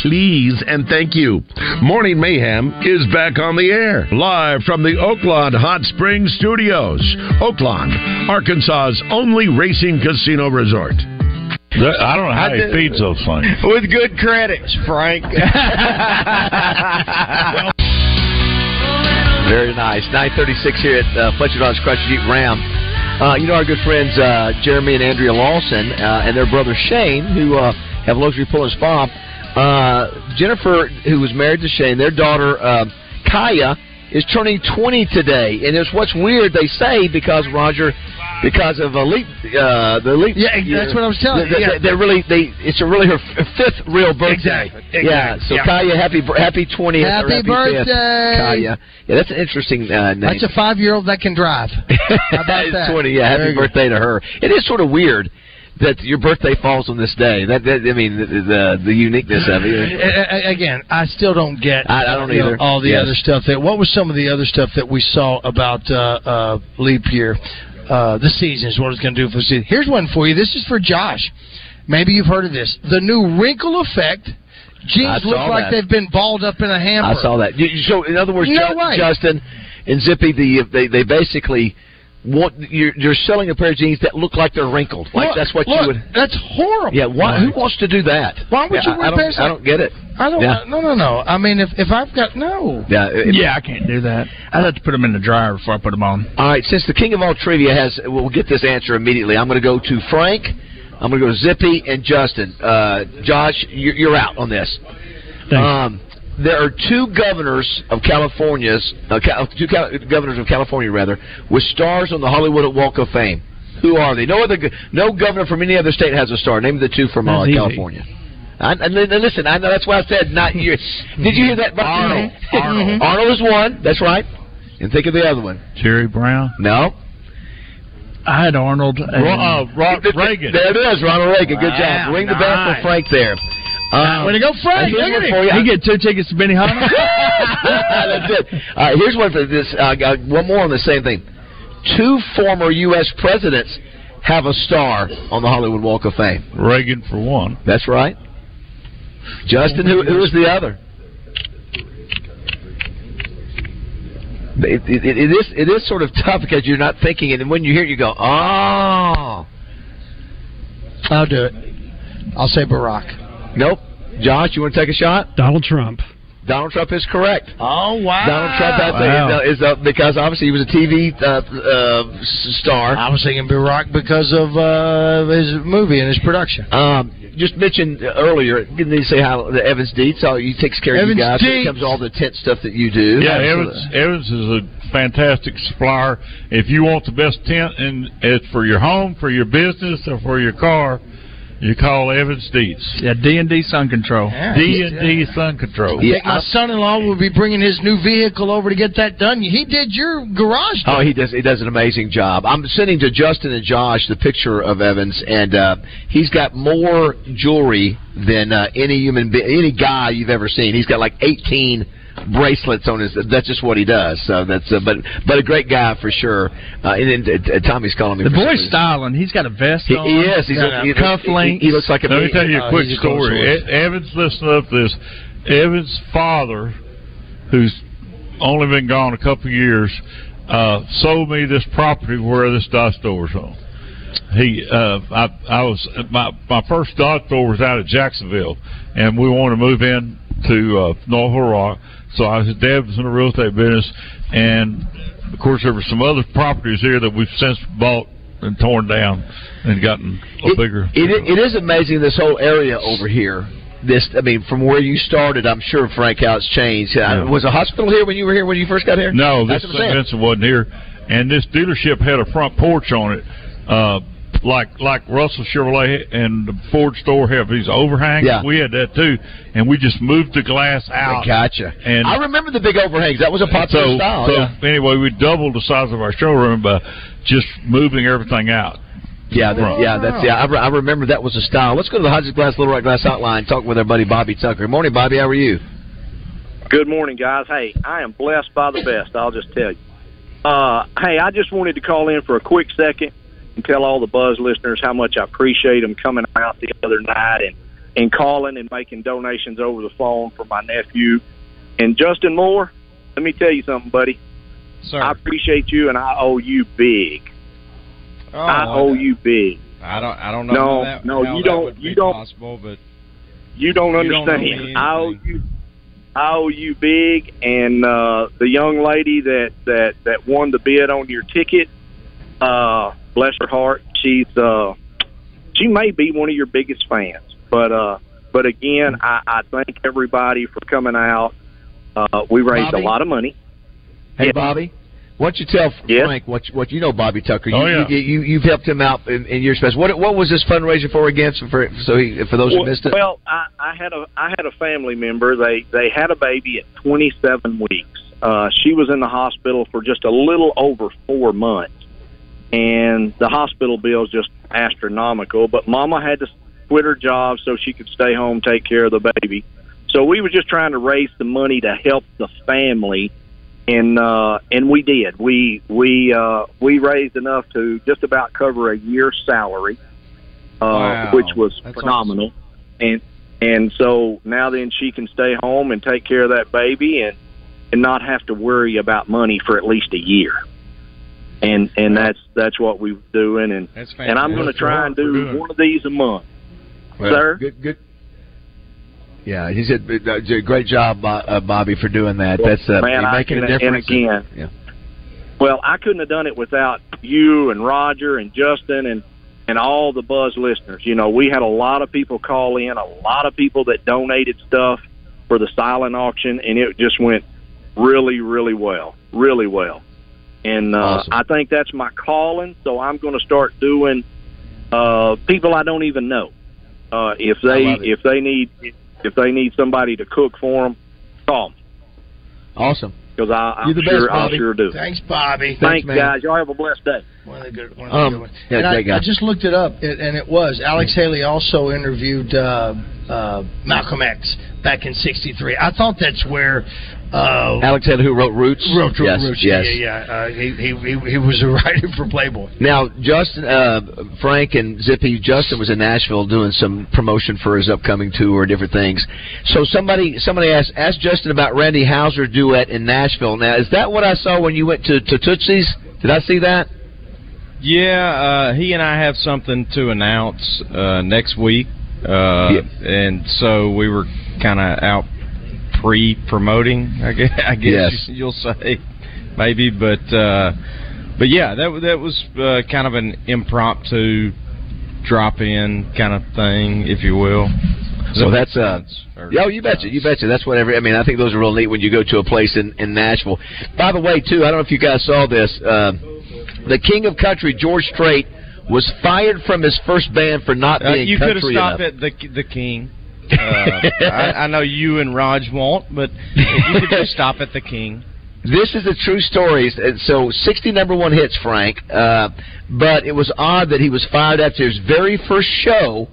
please and thank you. Morning Mayhem is back on the air, live from the Oaklawn Hot Springs Studios. Oaklawn, Arkansas's only racing casino resort. I don't know how he feeds those things. With good credits, Frank. Very nice. 936 here at uh, Fletcher Dodge Chrysler Jeep Ram. Uh, you know our good friends uh, Jeremy and Andrea Lawson uh, and their brother Shane, who uh, have luxury pull and spa. Uh, Jennifer, who was married to Shane, their daughter uh, Kaya is turning 20 today, and it's what's weird they say because Roger, because of a leap, uh, the leap. Yeah, that's what I was telling you, they- yeah. They're really they. It's a really her fifth real birthday. Exactly, Yeah. So yeah. Kaya, happy happy 20th. or Happy fifth, birthday. Kaya. Yeah, that's an interesting uh, name. That's a five year old that can drive. How about that? 20, yeah, happy Very good. birthday to her. It is sort of weird that your birthday falls on this day. That, that I mean, the, the the uniqueness of it. Again, I still don't get. I- I don't you know, either. all the Yes. other stuff that. What was some of the other stuff that we saw about uh, uh, leap year? Uh, the season is what it's going to do for the season. Here's one for you. This is for Josh. Maybe you've heard of this. The new wrinkle effect. Jeans look like that. they've been balled up in a hamper. I saw that. So, in other words, No Ju- Justin and Zippy, the they they basically want you're, you're selling a pair of jeans that look like they're wrinkled. Like Look, that's what look, you would. That's horrible. Yeah. Why, who wants to do that? Why would Yeah, you I, I wear pants don't, I don't get it. I don't. Yeah. No, no, no. I mean, if if I've got no. Yeah. it- Yeah, I can't do that. I'd have to put them in the dryer before I put them on. All right, since the king of all trivia has, we'll get this answer immediately. I'm going to go to Frank. I'm going to go to Zippy and Justin. Uh, Josh, you're, you're out on this. Um, there are two governors of California's, uh, two governors of California rather, with stars on the Hollywood Walk of Fame. Who are they? No other, no governor from any other state has a star. Name the two from uh. California. I, and, and listen, I know that's why I said not you. Did you hear that? Arnold. Arnold. Arnold is one. That's right. And think of the other one. Jerry Brown. No. I had Arnold. And, Ro- uh, Ro- Reagan. There it is, Ronald Reagan. Good Wow, job. Ring the bell for. Frank there. Um, Way to go, Frank. here's Look one at for him. you. He get two tickets to Benny Benihana. That's it. All right, here's one for this. Uh, uh, one more on the same thing. Two former U.S. presidents have a star on the Hollywood Walk of Fame. Reagan for one. That's right. Justin, who, who is the other? It, it, it is it is sort of tough because you're not thinking it, and when you hear it, you go, "Oh, I'll do it. I'll say Barack. Nope." Josh, you want to take a shot? Donald Trump. Donald Trump is correct. Oh wow! Donald Trump has Wow. a, is, uh, because obviously he was a TV uh, uh, s- star. I was thinking Barack because of uh, his movie and his production. Um, just mentioned earlier, didn't they say how the Evans Dietz, how he takes care of you guys when it comes to all the tent stuff that you do? Yeah, Absolutely. Evans, Evans is a fantastic supplier. If you want the best tent and it's for your home, for your business, or for your car, you call Evans Dietz. yeah, D and D Sun Control. D and D Sun Control. I think my son-in-law will be bringing his new vehicle over to get that done. He did your garage. Oh, he does. He does an amazing job. I'm sending to Justin and Josh the picture of Evans, and uh, he's got more jewelry than uh, any human, be- any guy you've ever seen. He's got like 18 bracelets on his. That's just what he does. So that's. Uh, but but a great guy for sure. Uh, and, and uh, Tommy's calling me. The boy's styling. He's got a vest He, on. he is. He's got a, he, cufflinks. he, he looks like a. Let me tell you a Oh, quick he's a story. horse. E- Evans, listen up to this. Evans' father, who's only been gone a couple of years, uh, sold me this property where this dot store's on. He, uh, I, I was my my first dot store was out of Jacksonville, and we wanted to move in to uh, North Little Rock. So I, his dad was in the real estate business, and of course there were some other properties here that we've since bought and torn down and gotten a bigger. It, it is amazing this whole area over here. This, I mean, from where you started, I'm sure Frank how it's changed. Uh, Was a hospital here when you were here when you first got here? No, this That's what I'm. Vincent wasn't here, and this dealership had a front porch on it, uh, like like Russell Chevrolet and the Ford store have these overhangs. Yeah. we had that too, and we just moved the glass out. Gotcha. And I remember the big overhangs. That was a popular so, style. so yeah. anyway, we doubled the size of our showroom by just moving everything out. Yeah, that, yeah, that's yeah. I, re- I remember that was a style. Let's go to the Hodges Glass Little Rock Glass Outline. Talk with our buddy Bobby Tucker. Good Morning, Bobby. How are you? Good morning, guys. Hey, I am blessed by the best. I'll just tell you. Uh, hey, I just wanted to call in for a quick second and tell all the Buzz listeners how much I appreciate them coming out the other night and and calling and making donations over the phone for my nephew and Justin Moore. Let me tell you something, buddy. Sir. I appreciate you, and I owe you big. Oh, I owe you big. I don't. I don't know. No, that, no, you don't- you don't- Possible, but You don't You don't owe understand. I owe you. I owe you big, and uh, the young lady that that that won the bid on your ticket, uh, bless her heart, she's uh, she may be one of your biggest fans. But uh, but again, I, I thank everybody for coming out. Uh, we raised Bobby? a lot of money. Hey, Yeah. Bobby. Why don't you tell Yes? Frank what you- what you know, Bobby Tucker? You, Oh, yeah. you, you you've helped him out in, in your space. What what was this fundraiser for again? So for so he, for those who missed it. Well, I, I had a I had a family member. They they had a baby at 27 weeks. Uh, she was in the hospital for just a little over four months, and the hospital bill is just astronomical. But Mama had to quit her job so she could stay home take care of the baby. So we were just trying to raise the money to help the family, and uh, and we did. We we uh, we raised enough to just about cover a year's salary, uh, Wow. which was That's phenomenal. And and so now then she can stay home and take care of that baby and and not have to worry about money for at least a year. And and that's that's what we're doing. And and I'm going to try and do one of these a month. Well, Sir? Good, good. Yeah, he said uh, great job, uh, Bobby, for doing that. That's uh, Man, you're making a can- and difference. again, yeah. Well, I couldn't have done it without you and Roger and Justin and and all the Buzz listeners. You know, we had a lot of people call in, a lot of people that donated stuff for the silent auction, and it just went really, really well, really well. And uh, Awesome. I think that's my calling. So I'm going to start doing uh, people I don't even know. Uh, if they if they need if they need somebody to cook for them, call me Awesome. because I You're the I'm sure best, I'll sure do. Thanks, Bobby. Thanks, guys. Y'all have a blessed day. One of the good, one of Um, good ones. yeah, and I, guy. I just looked it up, it, and it was Alex Haley also interviewed uh, uh, Malcolm X back in '63. I thought that's where uh, Alex Haley, who wrote Roots. wrote yes, Roots. yes. Yeah, yeah. yeah. Uh, he, he he he was a writer for Playboy. Now, Justin, uh, Frank, and Zippy. Justin was in Nashville doing some promotion for his upcoming tour, different things. So somebody, somebody asked asked Justin about Randy Houser's duet in Nashville. Now, is that what I saw when you went to, to Tootsie's? Did I see that? Yeah, uh, he and I have something to announce uh, next week, uh, and so we were kind of out pre-promoting. I guess, I guess Yes. you'll say maybe, but uh, but yeah, that that was uh, kind of an impromptu drop-in kind of thing, if you will. So that that's uh, yeah, oh, you betcha, you betcha. That's whatever. I mean, I think those are real neat when you go to a place in, in Nashville. By the way, too, I don't know if you guys saw this. Uh, the King of Country, George Strait, was fired from his first band for not Uh, being you could have stopped enough. at the the king. Uh, I, I know you and Raj won't, but you could just stop at the king. This is a true story. So, 60 number one hits, Frank. Uh, but it was odd that he was fired after his very first show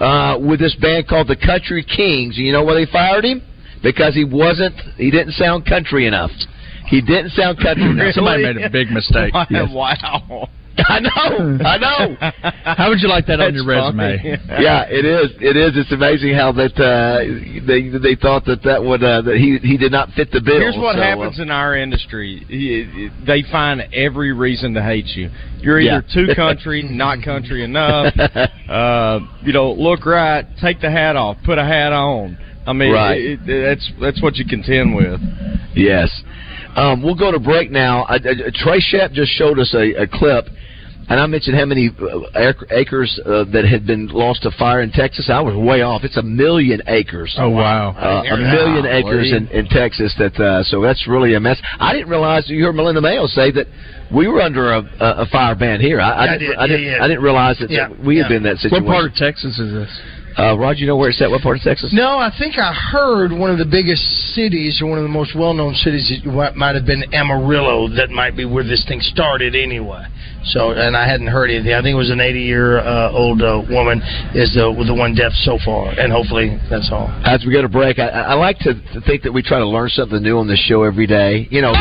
uh, with this band called the Country Kings. And you know why they fired him? Because he wasn't, he didn't sound country enough. He didn't sound country enough. Somebody made a big mistake. Wow. Yes. wow. I know, I know. How would you like that on your resume? funny. yeah, it is. It is. It's amazing how that uh, they they thought that that would uh, that he he did not fit the bill. Here's what So, uh, happens in our industry: they find every reason to hate you. You're either Yeah. too country, not country enough. Uh, you know, look right, take the hat off, put a hat on. I mean, Right. it, it, that's that's what you contend with. Yes. Um, we'll go to break now. Uh, uh, Trey Shep just showed us a, a clip. And I mentioned how many uh, acres uh, that had been lost to fire in Texas. I was way off. It's a million acres. Oh, wow. Uh, a million acres in, in Texas. That uh, so that's really a mess. I didn't realize you heard Melinda Mayo say that we were under a, a, a fire ban here. I, I Yeah, didn't. did. I didn't. Yeah, yeah. I didn't realize that, Yeah, that we had been in that situation. What part of Texas is this? Uh, Roger, you know where it's at? What part of Texas? No, I think I heard one of the biggest cities, or one of the most well-known cities, it might have been Amarillo. That might be where this thing started, anyway. So, and I hadn't heard anything. I think it was an 80-year-old uh, woman is the with the one deaf so far, and hopefully that's all. As we go to break, I, I like to, to think that we try to learn something new on this show every day. You know,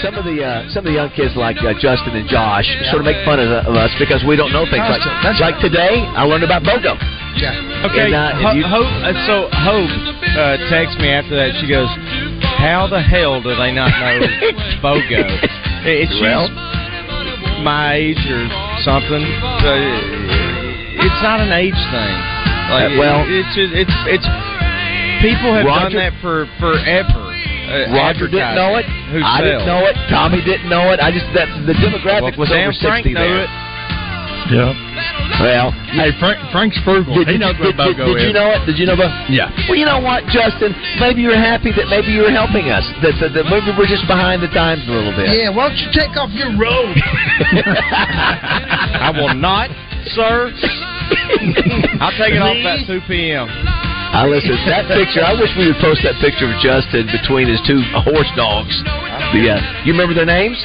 some of the uh, some of the young kids like uh, Justin and Josh sort of make fun of, of us because we don't know things like like today. I learned about BOGO. Yeah. Okay, And, uh, Ho- you- Hope. Uh, so Hope uh, texts me after that. She goes, "How the hell do they not know BOGO? It's Well- my age or something. It's not an age thing. Like, Uh, well- it's just, it's it's people have done that for forever. Uh, Roger didn't know it. Who I didn't know it. Tommy didn't know it. I just that the demographic Well, was damn over Frank sixty knew there. it. Yeah. Well, Hey, Frank, Frank's frugal. Did, he knows did, what did, BOGO did you know it? Did you know the? Yeah. Well, you know what, Justin? Maybe you're happy that maybe you're helping us. That, that, that maybe we're just behind the times a little bit. Yeah, why don't you take off your robe? I will not, sir. I'll take it off at 2 p.m. I listen. That picture. I wish we would post that picture of Justin between his two horse dogs. The, uh, you remember their names?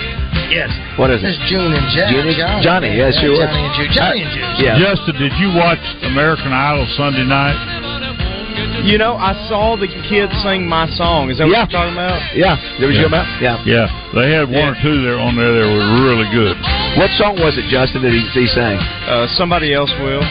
Yes. What is it? It's June and Jack. June and- Johnny. Johnny, yeah, sure. Johnny and June. Johnny and June. Yeah. Justin, did you watch American Idol Sunday night? You know, I saw the kids sing my song. Is that Yeah. what you're talking about? Yeah. There was Yeah. your mouth. Yeah. Yeah, they had one or two there on there that were really good. What song was it, Justin? That he, he sang? Uh, somebody else will.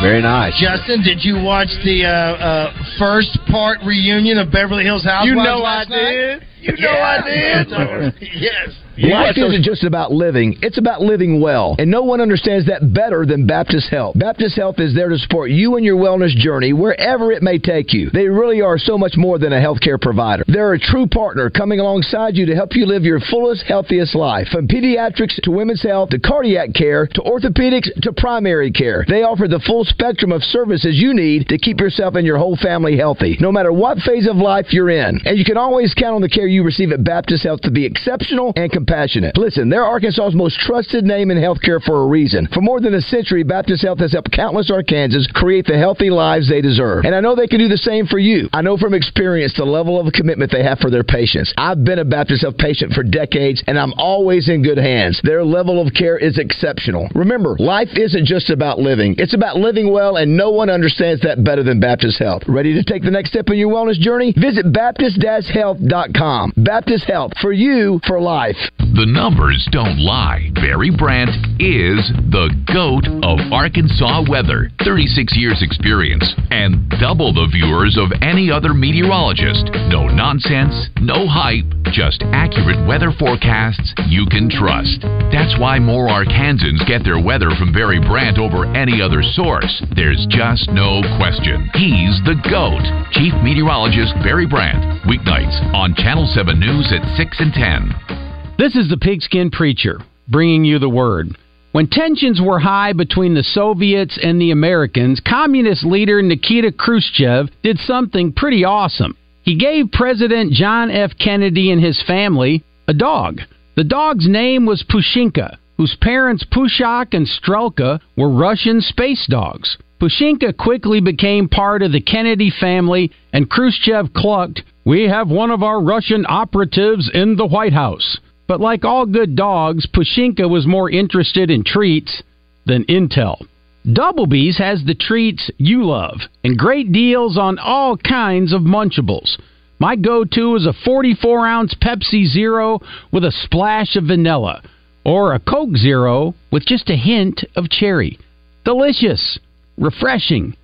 Very nice. Justin, did you watch the uh, uh, first part reunion of Beverly Hills Housewives? You know last I night? did. You know I did. yes. Life isn't just about living, it's about living well. And no one understands that better than Baptist Health. Baptist Health is there to support you and your wellness journey wherever it may take you. They really are so much more than a healthcare provider. They're a true partner coming alongside you to help you live your fullest, healthiest life. From pediatrics to women's health to cardiac care to orthopedics to primary care. They offer the full spectrum of services you need to keep yourself and your whole family healthy, no matter what phase of life you're in. And you can always count on the care you receive at Baptist Health to be exceptional and compassionate. Listen, they're Arkansas's most trusted name in healthcare for a reason. For more than a century, Baptist Health has helped countless Arkansans create the healthy lives they deserve. And I know they can do the same for you. I know from experience the level of commitment they have for their patients. I've been a Baptist Health patient for decades, and I'm always in good hands. Their level of care is exceptional. Remember, life isn't just about living, it's about living well, and no one understands that better than Baptist Health. Ready to take the next step in your wellness journey? Visit Baptist-Health.com. Baptist Health, for you, for life. The numbers don't lie. Barry Brandt is the GOAT of Arkansas weather. 36 years experience and double the viewers of any other meteorologist. No nonsense, no hype, just accurate weather forecasts you can trust. That's why more Arkansans get their weather from Barry Brandt over any other source. There's just no question. He's the GOAT. Chief Meteorologist Barry Brandt. Weeknights on Channel 7 News at 6 and 10. This is the Pigskin Preacher, bringing you the word. When tensions were high between the Soviets and the Americans, communist leader Nikita Khrushchev did something pretty awesome. He gave President John F. Kennedy and his family a dog. The dog's name was Pushinka, whose parents Pushok and Strelka were Russian space dogs. Pushinka quickly became part of the Kennedy family, and Khrushchev clucked, We have one of our Russian operatives in the White House. But like all good dogs, Pushinka was more interested in treats than intel. Doublebees has the treats you love and great deals on all kinds of Munchables. My go to is a 44 ounce Pepsi Zero with a splash of vanilla, or a Coke Zero with just a hint of cherry. Delicious, refreshing.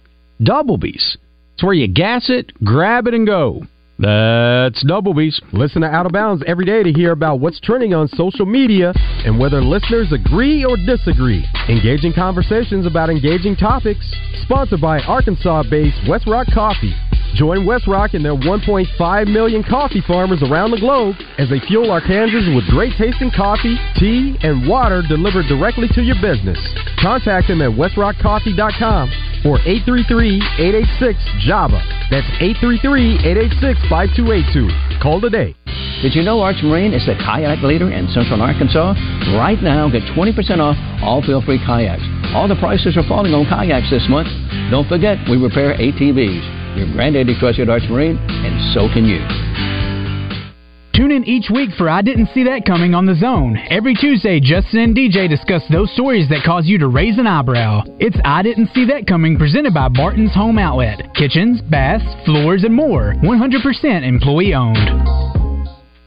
Doublebees. It's where you gas it, grab it, and go. That's Double Doublebees. Listen to Out of Bounds every day to hear about what's trending on social media and whether listeners agree or disagree. Engaging conversations about engaging topics. Sponsored by Arkansas based Westrock Coffee. Join Westrock and their 1.5 million coffee farmers around the globe as they fuel Arkansas with great tasting coffee, tea, and water delivered directly to your business. Contact them at westrockcoffee.com or 833-886-JAVA. That's 833-886-5282. Call today. Did you know Arch Marine is the kayak leader in central Arkansas? Right now, get 20% off all feel-free kayaks. All the prices are falling on kayaks this month. Don't forget, we repair ATVs. Your granddaddy trusted Arch Marine, and so can you. Tune in each week for I Didn't See That Coming on the Zone. Every Tuesday, Justin and DJ discuss those stories that cause you to raise an eyebrow. It's I Didn't See That Coming presented by Barton's Home Outlet. Kitchens, baths, floors, and more. 100% employee owned.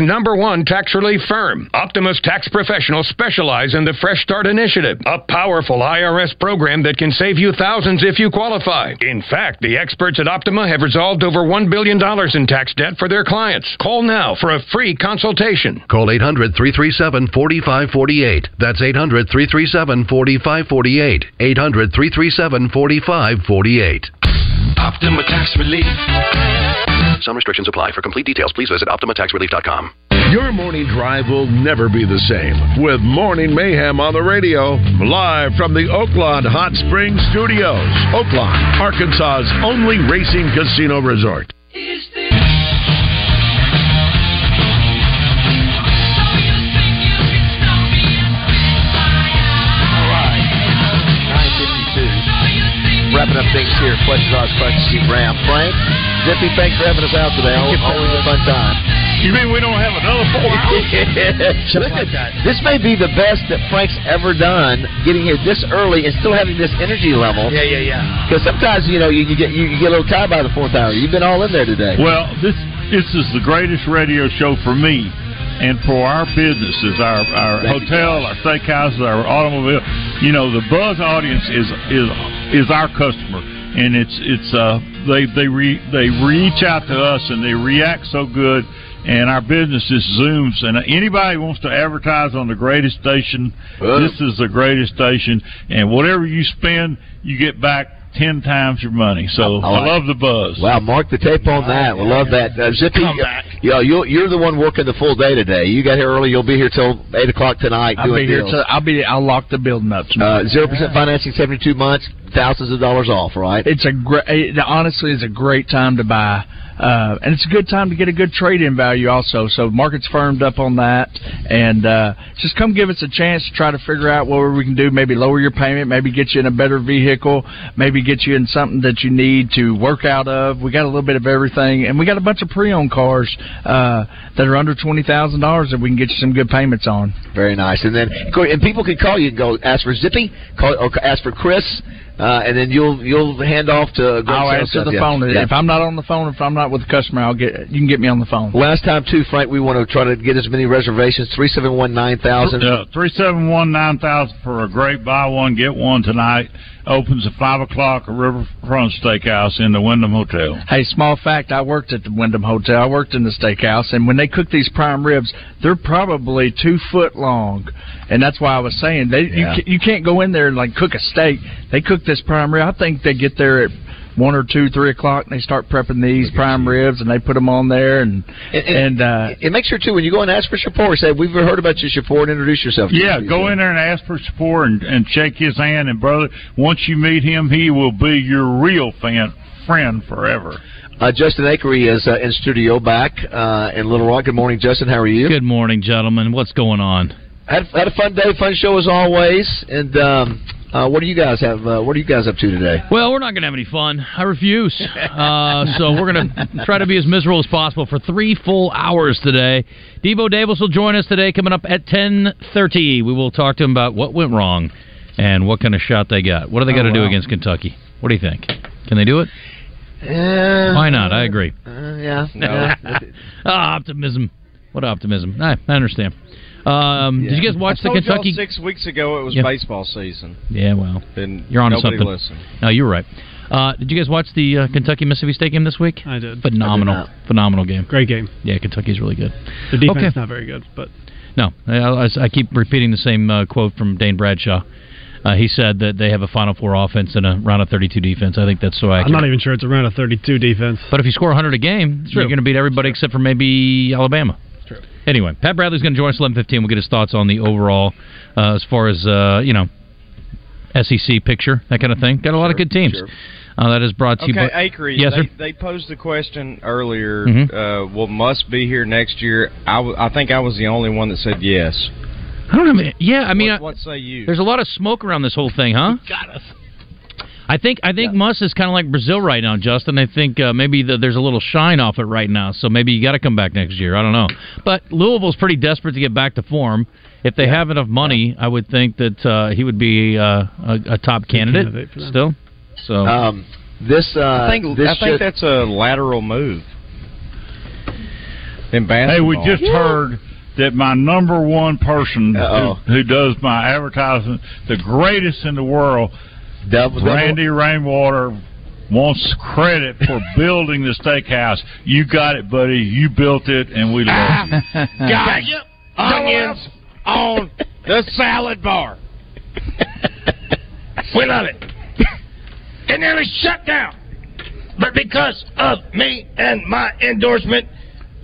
number one tax relief firm. Optima Tax Professionals specialize in the Fresh Start Initiative, a powerful IRS program that can save you thousands if you qualify. In fact, the experts at Optima have resolved over $1 billion in tax debt for their clients. Call now for a free consultation. Call 800 337 4548. That's 800 337 4548. 800 337 4548. Optima Tax Relief. Some restrictions apply. For complete details, please visit OptimaTaxRelief.com. Your morning drive will never be the same with Morning Mayhem on the radio, live from the Oaklawn Hot Springs Studios. Oaklawn, Arkansas's only racing casino resort. Wrapping up things here. Questions Oz, questions Steve Ram. Frank, Zippy, thanks for having us out today. Always, always a fun time. You mean we don't have another four hours? Listen, this may be the best that Frank's ever done, getting here this early and still having this energy level. Yeah, yeah, yeah. Because sometimes you know you, you get you, you get a little tired by the fourth hour. You've been all in there today. Well, this this is the greatest radio show for me and for our businesses, our our Thank hotel, our steakhouses, our automobile. You know, the Buzz audience is is is our customer, and it's it's uh they they re, they reach out to us and they react so good. And our business just zooms. And anybody wants to advertise on the greatest station, Well. this is the greatest station. And whatever you spend, you get back ten times your money. So I I, like love the buzz. Wow, mark the tape on that. We love that. Uh, Zippy, Come back. you know, you're, you're the one working the full day today. You got here early. You'll be here till eight o'clock tonight. I'll doing be here. deals. To, I'll be. I'll lock the building up. Uh, Zero percent financing, seventy-two months, thousands of dollars off. Right? It's a great. It, honestly, it's a great time to buy, uh, and it's a good time to get a good trade-in value also. So market's firmed up on that, and uh, just come give us a chance to try to figure out what we can do. Maybe lower your payment, maybe get you in a better vehicle, maybe get you in something that you need to work out of. We got a little bit of everything, and we got a bunch of pre-owned cars uh, that are under twenty thousand dollars that we can get you some good payments on. Very nice. And then, and people can call you and go ask for Zippy, call or ask for Chris, uh, and then you'll you'll hand off to. Greg I'll answer stuff. the Yeah. phone Yeah. if I'm not on the phone. If I'm not with the customer, I'll get. You can get me on the phone. Last time too, Frank, we want to try to get as many reservations. Three seven one nine thousand. Yeah, three seven one nine thousand for a great buy one get one tonight. Opens at five o'clock Riverfront Steakhouse in the Wyndham Hotel. Hey, small fact: I worked at the Wyndham Hotel. I worked in the steakhouse, and when they cook these prime ribs, they're probably two foot long, and that's why I was saying they you, Yeah. ca- you can't go in there and like cook a steak. They cook this prime rib. I think they get there at one or two, three o'clock, and they start prepping these prime ribs, and they put them on there, and And, and uh, and make sure too when you go and ask for Shapor, say we've heard about you, Shapor, and introduce yourself. to Yeah, us." go in there and ask for Shapor and, and shake his hand. And brother, once you meet him, he will be your real fan friend forever. Uh, Justin Acree is uh, in studio back uh, in Little Rock. Good morning, Justin. How are you? Good morning, gentlemen. What's going on? Had, had a fun day, fun show as always. And um, uh, what do you guys have? Uh, what are you guys up to today? Well, we're not going to have any fun. I refuse. Uh, so we're going to try to be as miserable as possible for three full hours today. Debo Davis will join us today, coming up at ten thirty. We will talk to him about what went wrong and what kind of shot they got. What do they got to Oh, do against Kentucky? What do you think? Can they do it? Yeah. Why not? I agree. Uh, yeah. Ah, optimism. What optimism? I, I understand. Um, Did you guys watch I the told y'all Kentucky? six weeks ago? It was Yeah. baseball season. Yeah, well, And you're on to something. listened. No, you're right. Uh, did you guys watch the uh, Kentucky Mississippi State game this week? I did. Phenomenal, I did phenomenal game. Great game. Yeah, Kentucky's really good. The defense Okay. not very good, but No, I, I, I keep repeating the same uh, quote from Dane Bradshaw. Uh, he said that they have a Final Four offense and a round of 32 defense. I think that's so accurate. I'm not even sure it's a round of 32 defense. But if you score 100 a game, True. you're going to beat everybody except for maybe Alabama. True. Anyway, Pat Bradley's going to join us 11:15. We'll get his thoughts on the overall, uh, as far as uh, you know, SEC picture, that kind of thing. Got a lot of good teams. sure. Uh, that is brought to Okay, you by Acre, Yes, they, sir. they posed the question earlier. Mhm. Uh, well, Muss be here next year. I, w- I think I was the only one that said yes. I don't know. Yeah, I mean, what, I- what say you? There's a lot of smoke around this whole thing, huh? Got us. I think I think Muss is kind of like Brazil right now, Justin. I think uh, maybe the, there's a little shine off it right now, so maybe you got to come back next year. I don't know, but Louisville's pretty desperate to get back to form. If they have enough money, I would think that uh, he would be uh, a, a top candidate, candidate still. So Um, this, uh, I think this I think should- that's a lateral move. In basketball. Hey, we just heard that my number one person who, who does my advertising, the greatest in the world, double, Randy Rainwater, wants credit for building the steakhouse. You got it, buddy. You built it, and we love you. Got you onions on the salad bar. we love it. It nearly shut down. But because of me and my endorsement,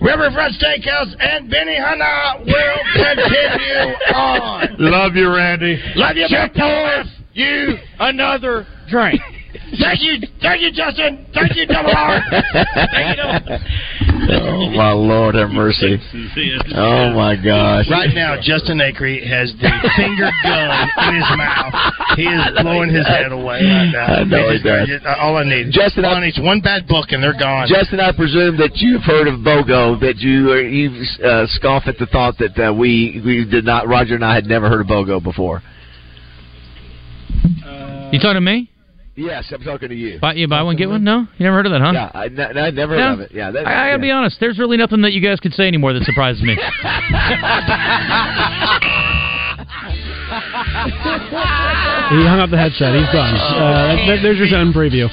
Riverfront Steakhouse and Benihana will continue on. Love you, Randy. Love you, but pour you another drink. Thank you, thank you, Justin. Thank you, Double R. Thank you, Double. Oh my Lord, have mercy! Oh my gosh! Right now, Justin Acree has the finger gun in his mouth. He is blowing his head away right now. I know he does. just- All I need, Justin, all I need is one bad book and they're gone. Justin, I presume that you've heard of BOGO. That you you uh, scoff at the thought that uh, we we did not. Roger and I had never heard of BOGO before. You talking to me? Yes, I'm talking to you. Buy, you buy one get one? No, you never heard of that, huh? Yeah, I, n- I never heard Yeah. of it. Yeah, that, I, I gotta yeah. be honest. There's really nothing that you guys could say anymore that surprises me. he hung up the headset. He's done. Uh, there's your Zen preview.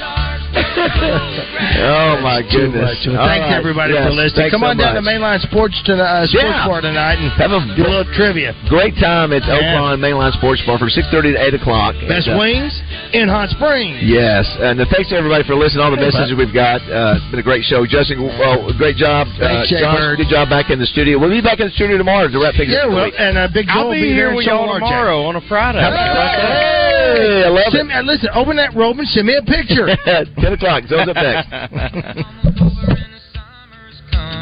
Oh my goodness! Thanks All right. everybody Yes, for listening. thanks Come so on down to. Mainline Sports tonight, uh, Sports Yeah. Bar tonight and Have a do a little trivia. Great time at Yeah. Oaklawn Mainline Sports Bar from 6:30 to 8 o'clock. Best And, uh, wings in Hot Springs. Yes, and uh, thanks to everybody for listening. All the Hey, messages bud. we've got. Uh, it's been a great show. Justin, well, great job. Thanks, uh, Jay Bird. good job back in the studio. We'll be back in the studio tomorrow to wrap things Yeah, up. for the well, week. and uh, Big Joe I'll be be here there with y'all will RJ. tomorrow on a Friday. Hey, I love Send me, uh, listen, open that robe and send me a picture. 10 o'clock. Zone's up next.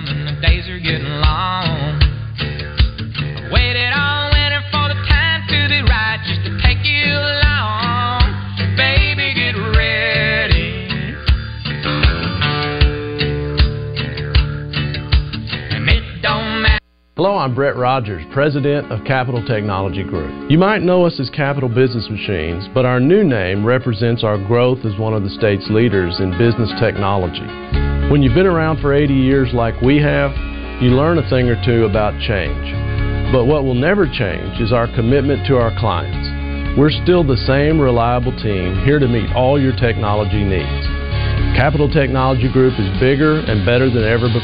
The days are getting long. Hello, I'm Brett Rogers, President of Capital Technology Group. You might know us as Capital Business Machines, but our new name represents our growth as one of the state's leaders in business technology. When you've been around for 80 years like we have, you learn a thing or two about change. But what will never change is our commitment to our clients. We're still the same reliable team here to meet all your technology needs. Capital Technology Group is bigger and better than ever before.